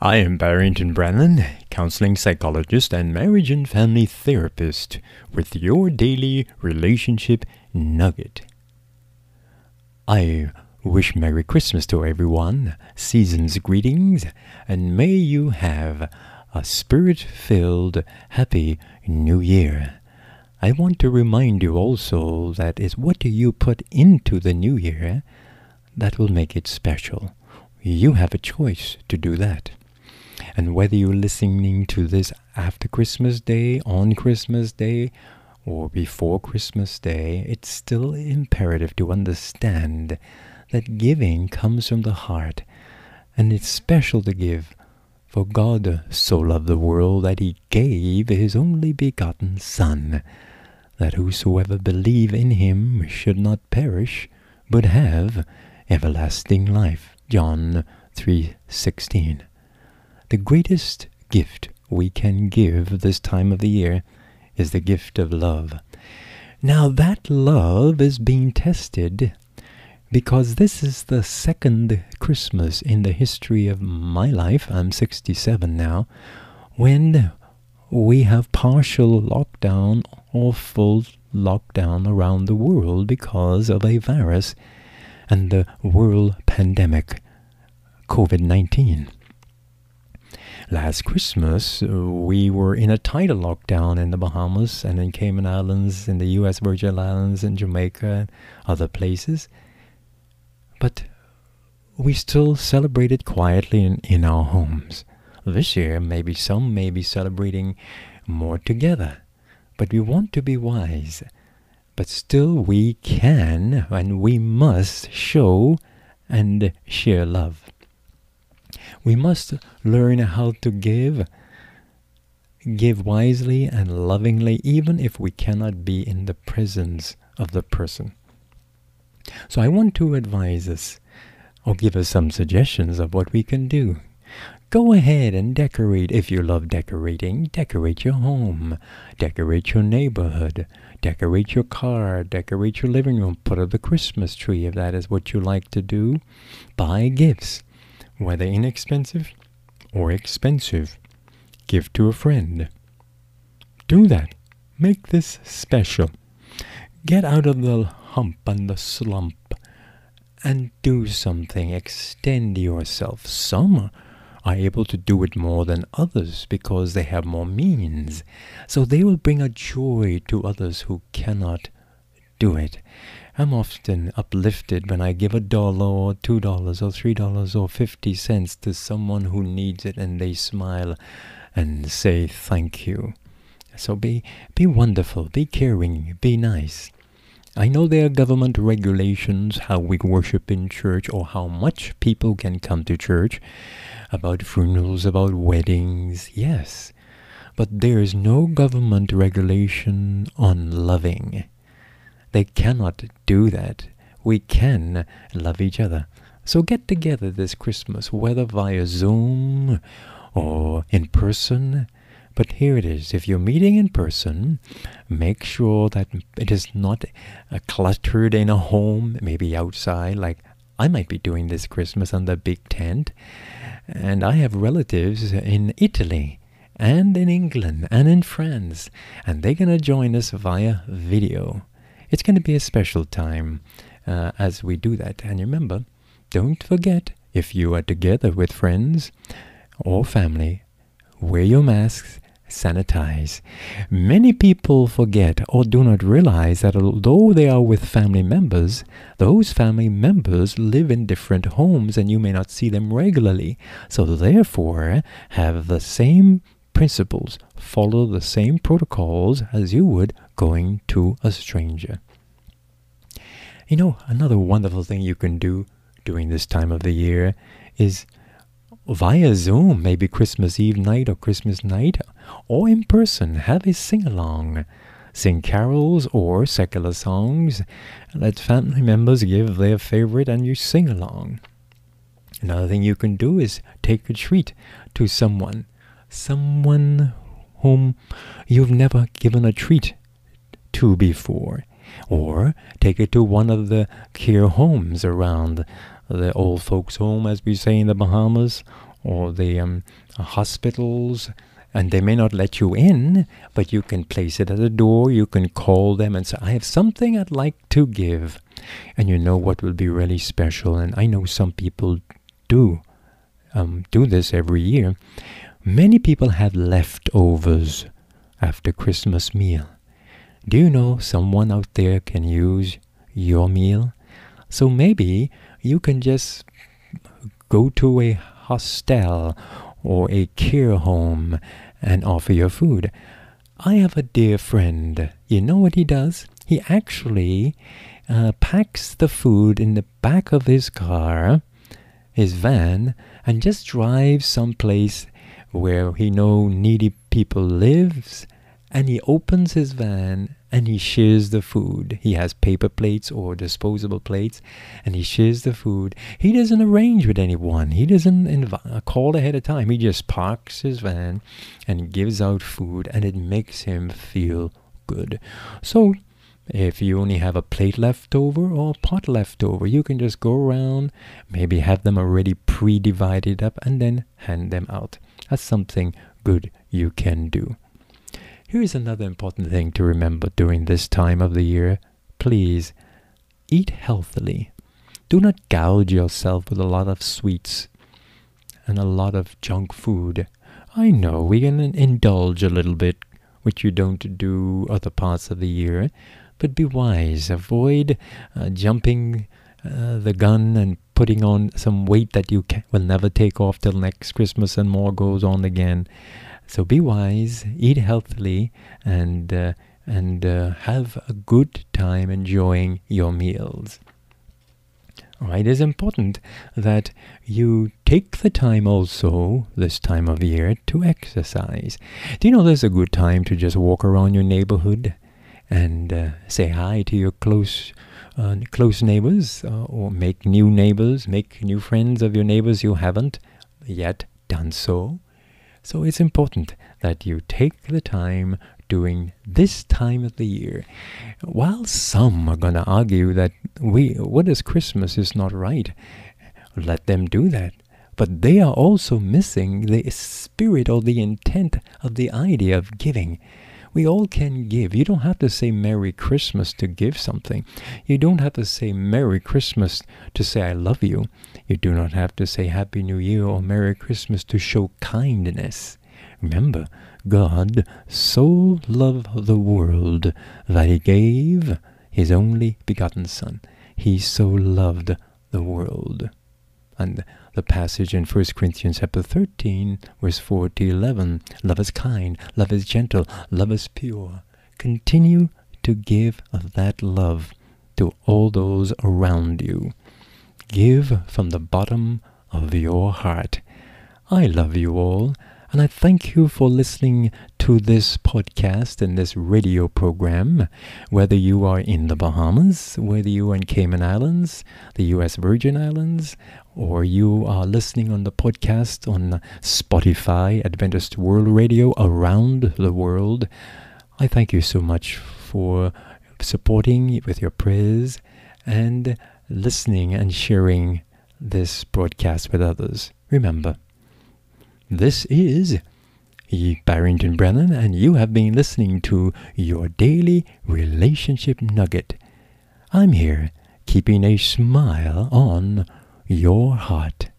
I am Barrington Brennen, counseling psychologist and marriage and family therapist, with your daily relationship nugget. I wish Merry Christmas to everyone, season's greetings, and may you have a spirit filled, happy New Year. I want to remind you also that it's what do you put into the New Year that will make it special. You have a choice to do that. And whether you're listening to this after Christmas Day, on Christmas Day, or before Christmas Day, it's still imperative to understand that giving comes from the heart. And it's special to give, for God so loved the world that he gave his only begotten Son, that whosoever believe in him should not perish, but have everlasting life. John 3:16 the greatest gift we can give this time of the year is the gift of love. Now, that love is being tested because this is the second Christmas in the history of my life. I'm 67 now. When we have partial lockdown or full lockdown around the world because of a virus and the world pandemic, COVID 19. Last Christmas, uh, we were in a tighter lockdown in the Bahamas and in Cayman Islands, in the U.S. Virgin Islands, in Jamaica, and other places. But we still celebrated quietly in, in our homes. This year, maybe some may be celebrating more together. But we want to be wise. But still, we can and we must show and share love. We must learn how to give, give wisely and lovingly, even if we cannot be in the presence of the person. So I want to advise us or give us some suggestions of what we can do. Go ahead and decorate if you love decorating. Decorate your home, decorate your neighborhood, decorate your car, decorate your living room, put up the Christmas tree if that is what you like to do. Buy gifts whether inexpensive or expensive. Give to a friend. Do that. Make this special. Get out of the hump and the slump and do something. Extend yourself. Some are able to do it more than others because they have more means. So they will bring a joy to others who cannot do it. I'm often uplifted when I give a dollar or two dollars or three dollars or fifty cents to someone who needs it and they smile and say thank you. So be be wonderful, be caring, be nice. I know there are government regulations how we worship in church or how much people can come to church, about funerals, about weddings, yes. But there is no government regulation on loving. They cannot do that. We can love each other. So get together this Christmas, whether via Zoom or in person. But here it is. If you're meeting in person, make sure that it is not uh, cluttered in a home, maybe outside, like I might be doing this Christmas under a big tent. And I have relatives in Italy and in England and in France, and they're going to join us via video. It's going to be a special time uh, as we do that. And remember, don't forget if you are together with friends or family, wear your masks, sanitize. Many people forget or do not realize that although they are with family members, those family members live in different homes and you may not see them regularly. So therefore, have the same principles, follow the same protocols as you would going to a stranger. You know, another wonderful thing you can do during this time of the year is via Zoom, maybe Christmas Eve night or Christmas night, or in person, have a sing along. Sing carols or secular songs. Let family members give their favorite and you sing along. Another thing you can do is take a treat to someone someone whom you've never given a treat to before. Or take it to one of the care homes around the old folks' home, as we say in the Bahamas, or the um, hospitals, and they may not let you in, but you can place it at the door. You can call them and say, I have something I'd like to give. And you know what will be really special. And I know some people do um, do this every year. Many people have leftovers after Christmas meal. Do you know someone out there can use your meal? So maybe you can just go to a hostel or a care home and offer your food. I have a dear friend. You know what he does? He actually uh, packs the food in the back of his car, his van, and just drives someplace where he know needy people lives, and he opens his van and he shares the food. He has paper plates or disposable plates, and he shares the food. He doesn't arrange with anyone. He doesn't inv- call ahead of time. He just parks his van and gives out food, and it makes him feel good. So, if you only have a plate left over or a pot left over, you can just go around, maybe have them already pre-divided up, and then hand them out. That's something good you can do. Here is another important thing to remember during this time of the year. Please eat healthily. Do not gouge yourself with a lot of sweets and a lot of junk food. I know we can indulge a little bit, which you don't do other parts of the year, but be wise. Avoid uh, jumping uh, the gun and putting on some weight that you will never take off till next Christmas and more goes on again. So be wise, eat healthily, and uh, and uh, have a good time enjoying your meals. It's important that you take the time also this time of year to exercise. Do you know there's a good time to just walk around your neighborhood and uh, say hi to your close uh, close neighbors uh, or make new neighbors, make new friends of your neighbors you haven't yet done so. So it's important that you take the time during this time of the year. While some are going to argue that we what is Christmas is not right, let them do that. But they are also missing the spirit or the intent of the idea of giving. We all can give. You don't have to say Merry Christmas to give something. You don't have to say Merry Christmas to say I love you. You do not have to say Happy New Year or Merry Christmas to show kindness. Remember, God so loved the world that he gave his only begotten Son. He so loved the world. And the passage in 1 Corinthians chapter 13, verse 4 to 11. Love is kind, love is gentle, love is pure. Continue to give of that love to all those around you. Give from the bottom of your heart. I love you all, and I thank you for listening to this podcast and this radio program, whether you are in the Bahamas, whether you are in Cayman Islands, the U.S. Virgin Islands, or you are listening on the podcast on Spotify, Adventist World Radio around the world, I thank you so much for supporting with your prayers and listening and sharing this broadcast with others. Remember, this is. Barrington Brennen, and you have been listening to your daily relationship nugget. I'm here keeping a smile on your heart.